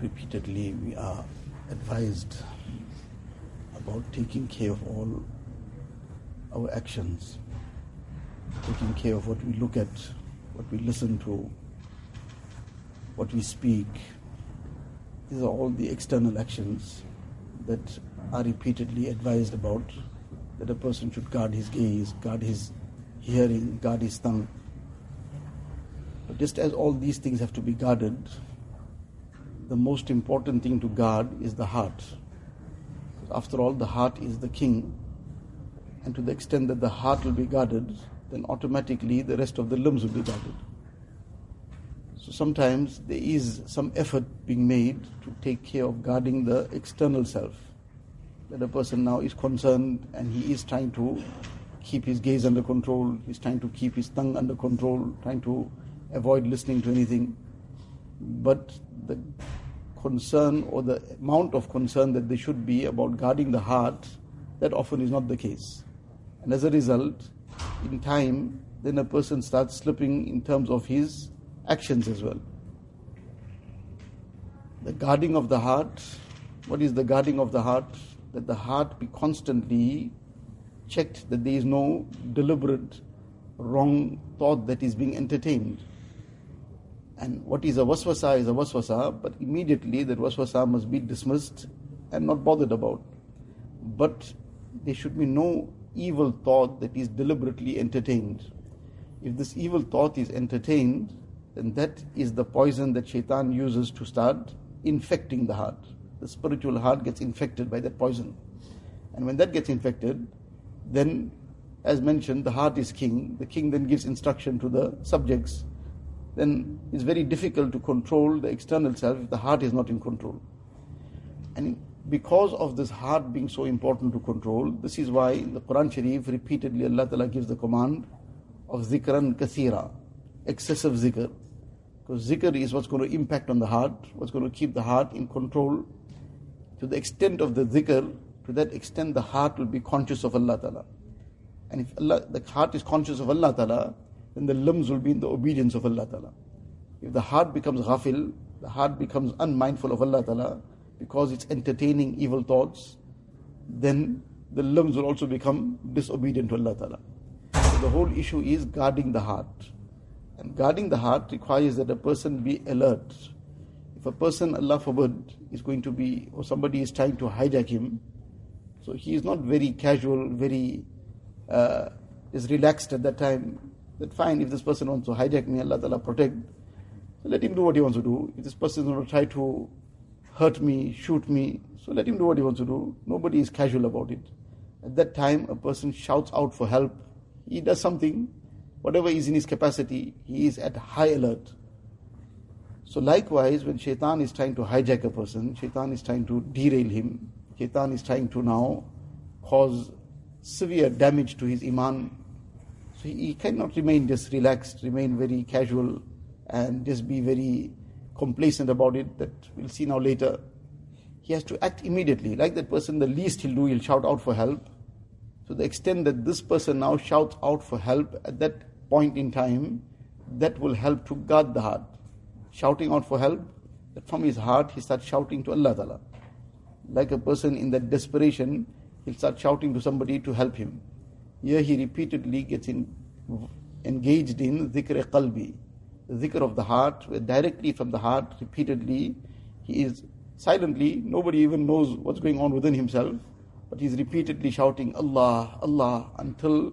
Repeatedly, we are advised about taking care of all our actions, taking care of what we look at, what we listen to, what we speak. These are all the external actions that are repeatedly advised about that a person should guard his gaze, guard his hearing, guard his tongue. But just as all these things have to be guarded, the most important thing to guard is the heart. After all, the heart is the king, and to the extent that the heart will be guarded, then automatically the rest of the limbs will be guarded. So sometimes there is some effort being made to take care of guarding the external self. That a person now is concerned and he is trying to keep his gaze under control, he's trying to keep his tongue under control, trying to avoid listening to anything. But the concern or the amount of concern that they should be about guarding the heart, that often is not the case. And as a result, in time, then a person starts slipping in terms of his actions as well. The guarding of the heart, what is the guarding of the heart? That the heart be constantly checked that there is no deliberate wrong thought that is being entertained. And what is a waswasa is a waswasa, but immediately that waswasa must be dismissed and not bothered about. But there should be no evil thought that is deliberately entertained. If this evil thought is entertained, then that is the poison that shaitan uses to start infecting the heart. The spiritual heart gets infected by that poison. And when that gets infected, then, as mentioned, the heart is king. The king then gives instruction to the subjects then it's very difficult to control the external self if the heart is not in control. And because of this heart being so important to control, this is why in the Quran Sharif repeatedly Allah Ta'ala gives the command of zikran kathira, excessive zikr. Because zikr is what's going to impact on the heart, what's going to keep the heart in control. To the extent of the zikr, to that extent the heart will be conscious of Allah Ta'ala. And if Allah, the heart is conscious of Allah Ta'ala, then the limbs will be in the obedience of Allah Ta'ala. If the heart becomes ghafil, the heart becomes unmindful of Allah Ta'ala because it's entertaining evil thoughts, then the limbs will also become disobedient to Allah Ta'ala. So the whole issue is guarding the heart. And guarding the heart requires that a person be alert. If a person, Allah forbid, is going to be, or somebody is trying to hijack him, so he is not very casual, very, uh, is relaxed at that time that fine, if this person wants to hijack me, Allah Ta'ala protect, so let him do what he wants to do. If this person going to try to hurt me, shoot me, so let him do what he wants to do. Nobody is casual about it. At that time, a person shouts out for help. He does something, whatever is in his capacity, he is at high alert. So likewise, when shaitan is trying to hijack a person, shaitan is trying to derail him, shaitan is trying to now cause severe damage to his iman, so he cannot remain just relaxed, remain very casual, and just be very complacent about it. That we'll see now later. He has to act immediately. Like that person, the least he'll do, he'll shout out for help. To the extent that this person now shouts out for help at that point in time, that will help to guard the heart. Shouting out for help, that from his heart he starts shouting to Allah Ta'ala. Like a person in that desperation, he'll start shouting to somebody to help him. Here he repeatedly gets in, engaged in dhikr qalbi, dhikr of the heart, where directly from the heart, repeatedly, he is silently, nobody even knows what's going on within himself, but he's repeatedly shouting Allah, Allah, until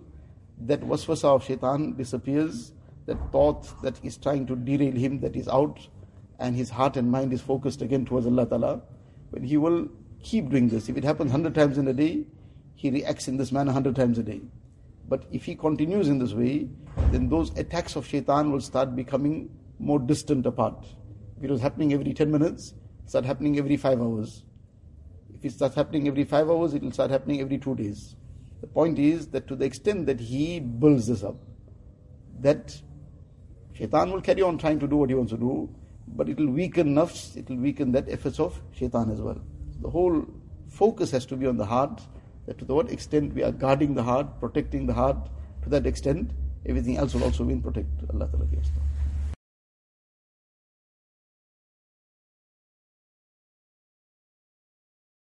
that waswasa of shaitan disappears, that thought that is trying to derail him, that is out, and his heart and mind is focused again towards Allah Ta'ala. But he will keep doing this. If it happens 100 times in a day, he reacts in this manner 100 times a day. But if he continues in this way, then those attacks of shaitan will start becoming more distant apart. If it was happening every 10 minutes, start happening every 5 hours. If it starts happening every 5 hours, it will start happening every 2 days. The point is that to the extent that he builds this up, that shaitan will carry on trying to do what he wants to do, but it will weaken nafs, it will weaken that efforts of shaitan as well. The whole focus has to be on the heart that to the what extent we are guarding the heart, protecting the heart, to that extent, everything else will also be protected. Allah Ta'ala gives.